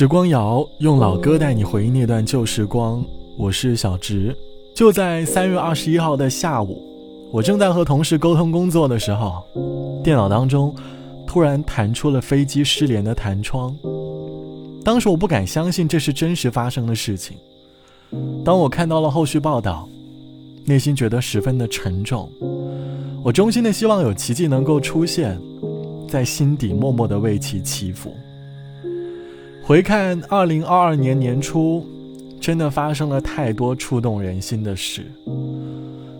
时光谣用老歌带你回忆那段旧时光。我是小植。就在三月二十一号的下午，我正在和同事沟通工作的时候，电脑当中突然弹出了飞机失联的弹窗。当时我不敢相信这是真实发生的事情。当我看到了后续报道，内心觉得十分的沉重。我衷心的希望有奇迹能够出现，在心底默默的为其祈福。回看二零二二年年初，真的发生了太多触动人心的事。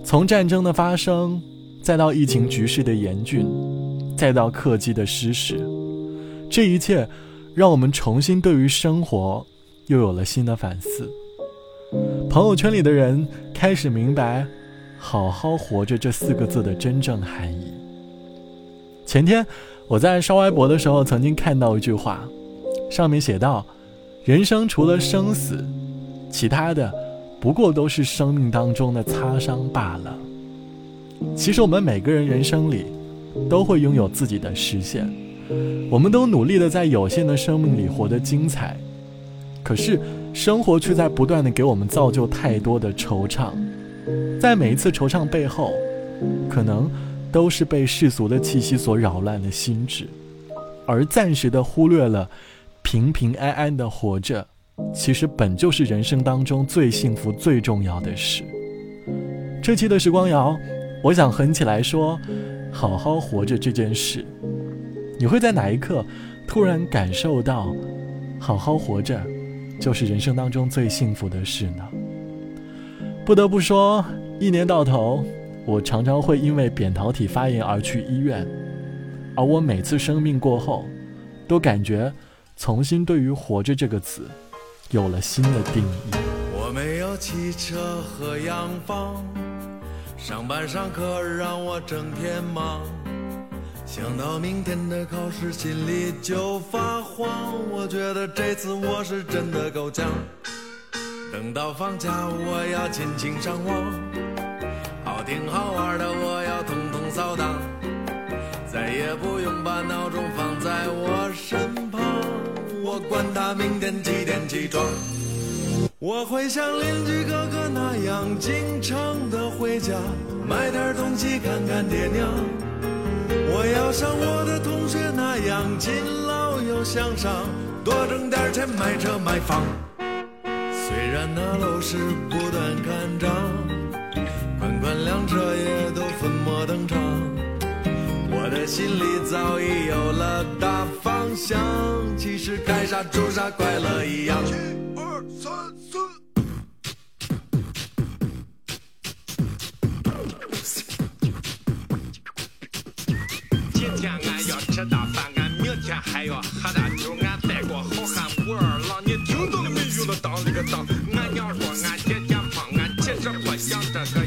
从战争的发生，再到疫情局势的严峻，再到客机的失事，这一切让我们重新对于生活又有了新的反思。朋友圈里的人开始明白“好好活着”这四个字的真正含义。前天我在刷微博的时候，曾经看到一句话，上面写道：“人生除了生死，其他的不过都是生命当中的擦伤罢了。”其实我们每个人人生里都会拥有自己的实现，我们都努力的在有限的生命里活得精彩。可是，生活却在不断的给我们造就太多的惆怅，在每一次惆怅背后，可能都是被世俗的气息所扰乱的心智，而暂时的忽略了平平安安的活着，其实本就是人生当中最幸福、最重要的事。这期的时光谣，我想哼起来说：“好好活着这件事，你会在哪一刻突然感受到好好活着？”就是人生当中最幸福的事呢。不得不说，一年到头，我常常会因为扁桃体发炎而去医院，而我每次生病过后，都感觉重新对于“活着”这个词有了新的定义。我没有汽车和洋房，上班上课让我整天忙。想到明天的考试，心里就发慌。我觉得这次我是真的够呛。等到放假，我要尽情上网，好听好玩的明天几点起床，我会像邻居哥哥那样经常的回家，买点东西看看爹娘。我要像我的同学那样勤劳又向上，多挣点钱买车买房。虽然那楼市不断看涨，款款辆车也都粉墨登场，心里早已有了大方向。其实该啥住啥，快乐一样。一二三四。今天俺要吃大饭，俺明天还要喝大酒，俺带过好汉武二郎，你听到了没有？了当了个当，俺娘说俺天天胖，俺其实不想这个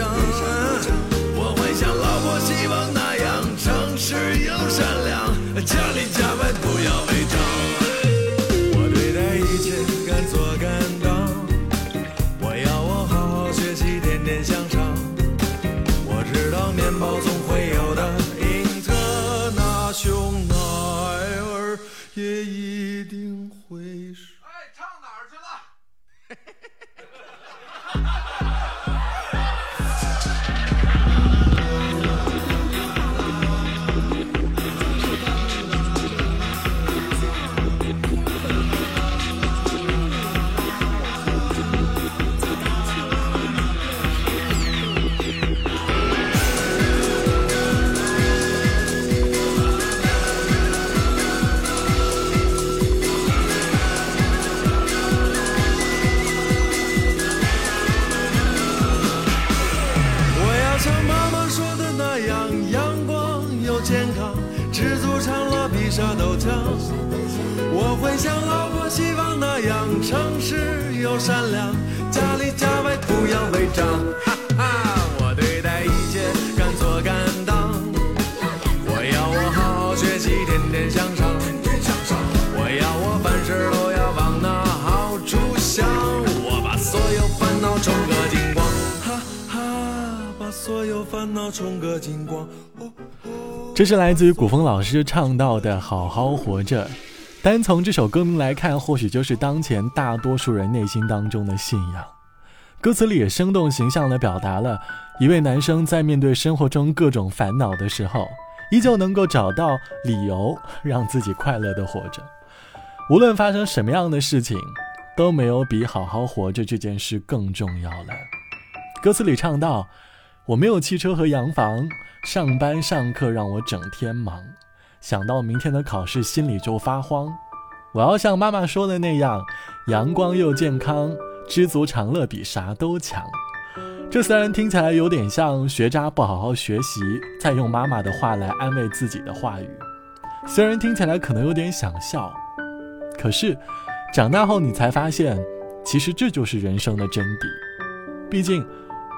我会像老婆希望那样诚实又善良，家里家像老婆希望那样诚实又善良，家里家外不要违章。哈哈，我对待一切敢做敢当，我要我好好学习，天天向上。我要我凡事都要往那好处想，我把所有烦恼冲个精光。哈哈，把所有烦恼冲个精光。这是来自于古风老师唱到的《好好活着》。单从这首歌名来看，或许就是当前大多数人内心当中的信仰。歌词里也生动形象地表达了一位男生在面对生活中各种烦恼的时候，依旧能够找到理由让自己快乐地活着。无论发生什么样的事情，都没有比好好活着这件事更重要了。歌词里唱到：“我没有汽车和洋房，上班上课让我整天忙。”想到明天的考试，心里就发慌。我要像妈妈说的那样，阳光又健康，知足常乐比啥都强。这虽然听起来有点像学渣不好好学习，再用妈妈的话来安慰自己的话语，虽然听起来可能有点想笑，可是长大后你才发现，其实这就是人生的真谛。毕竟，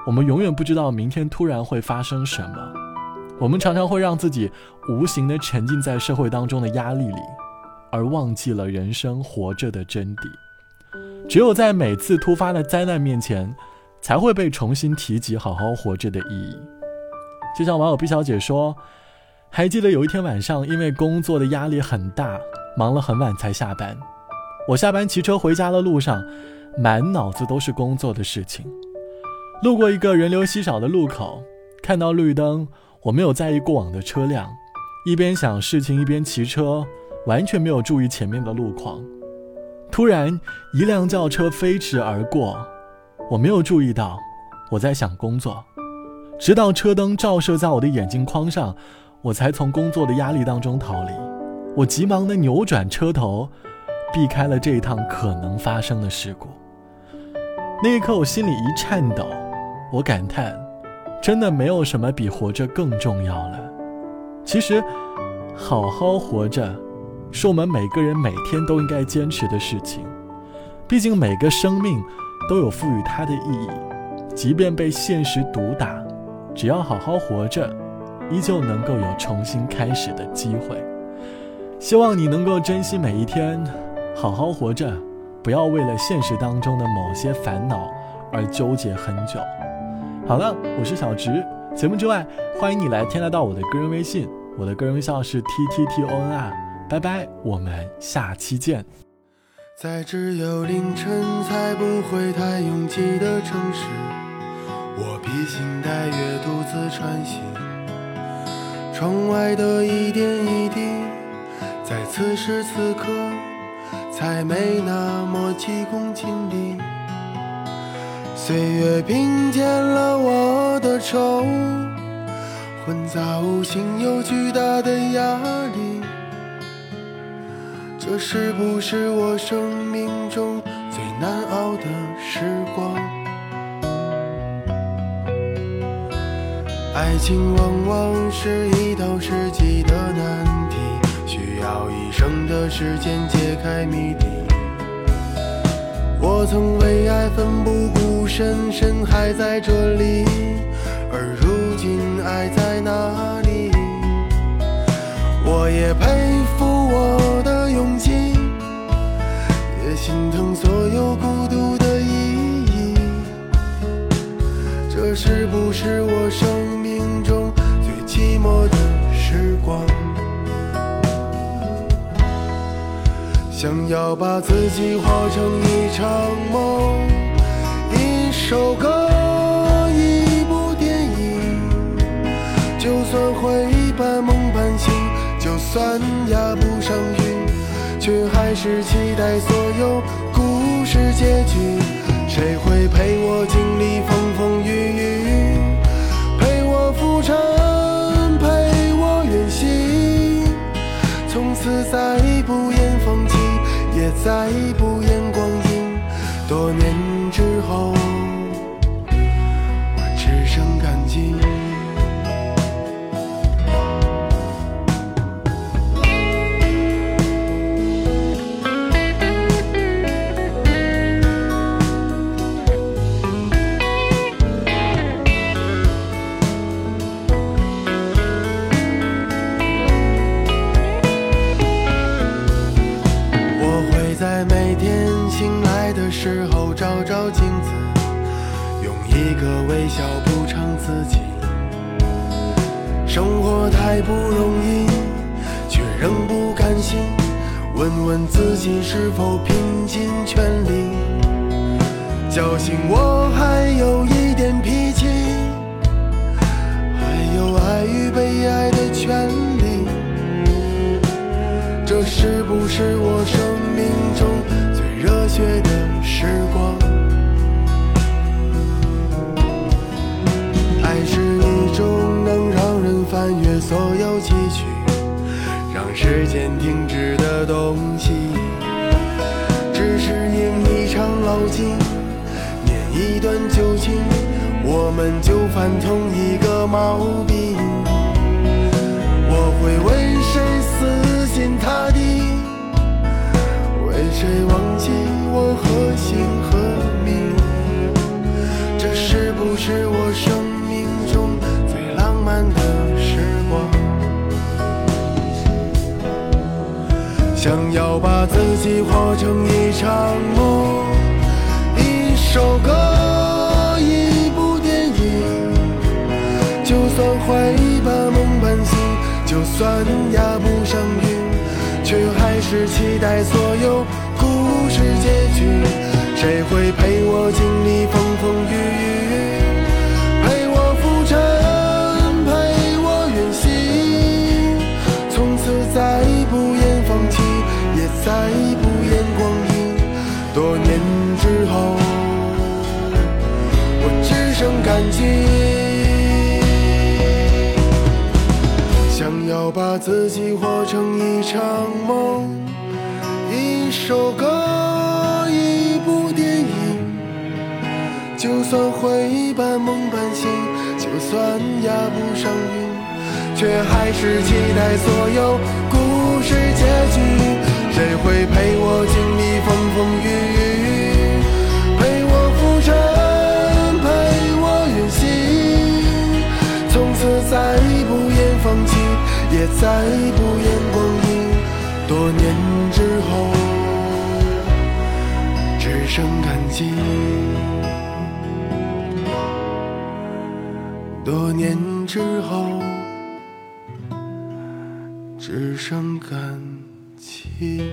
我们永远不知道明天突然会发生什么。我们常常会让自己无形地沉浸在社会当中的压力里，而忘记了人生活着的真谛。只有在每次突发的灾难面前，才会被重新提及好好活着的意义。就像网友毕小姐说：“还记得有一天晚上，因为工作的压力很大，忙了很晚才下班。我下班骑车回家的路上，满脑子都是工作的事情。路过一个人流稀少的路口，看到绿灯。”我没有在意过往的车辆，一边想事情一边骑车，完全没有注意前面的路况。突然，一辆轿车飞驰而过，我没有注意到，我在想工作。直到车灯照射在我的眼镜框上，我才从工作的压力当中逃离。我急忙地扭转车头，避开了这一趟可能发生的事故。那一刻，我心里一颤抖，我感叹。真的没有什么比活着更重要了。其实，好好活着，是我们每个人每天都应该坚持的事情。毕竟每个生命都有赋予它的意义，即便被现实毒打，只要好好活着，依旧能够有重新开始的机会。希望你能够珍惜每一天，好好活着，不要为了现实当中的某些烦恼而纠结很久。好了，我是小直。节目之外，欢迎你来添加到我的个人微信，我的个人微信号是 t t t o n r。拜拜，我们下期见。在只有凌晨才不会太拥挤的城市，我披星戴月独自穿行。窗外的一点一滴，在此时此刻才没那么急功近利。岁月平添了我的愁，混杂无形又巨大的压力。这是不是我生命中最难熬的时光？爱情往往是一道世纪的难题，需要一生的时间解开谜底。我曾为爱奋不顾身，身还在这里，而如今爱在哪里？我也佩服我的勇气，也心疼所有孤独的意义。这是不是我生命中最寂寞的时光？想要把自己活成一场梦，一首歌，一部电影。就算会半梦半醒，就算压不上韵，却还是期待所有故事结局。谁会陪我再不言光阴，多年之后，每天醒来的时候照照镜子，用一个微笑补偿自己。生活太不容易，却仍不甘心。问问自己是否拼尽全力，侥幸我还有一点脾气，还有爱与被爱的权利。这是不是我生中最热血的时光？爱是一种能让人翻越所有崎岖，让时间停止的东西。只是念一场老情，念一段旧情，我们就犯同一个毛病。谁忘记我何姓何名？这是不是我生命中最浪漫的时光？想要把自己活成一场梦，一首歌，一部电影。就算会把梦半醒，就算压不上韵，却还是期待所有结局。谁会陪我经历风风雨雨，陪我浮沉，陪我远行？从此再不言放弃，也再不言光阴。多年之后，我只剩感激。想要把自己活成一场梦，一首歌，就算会半梦半醒，就算压不上韵，却还是期待所有故事结局。谁会陪我经历风风雨雨，陪我浮沉，陪我远行？从此再不言放弃，也再不言光阴。多年之后，只剩感激。多年之后，只剩感激。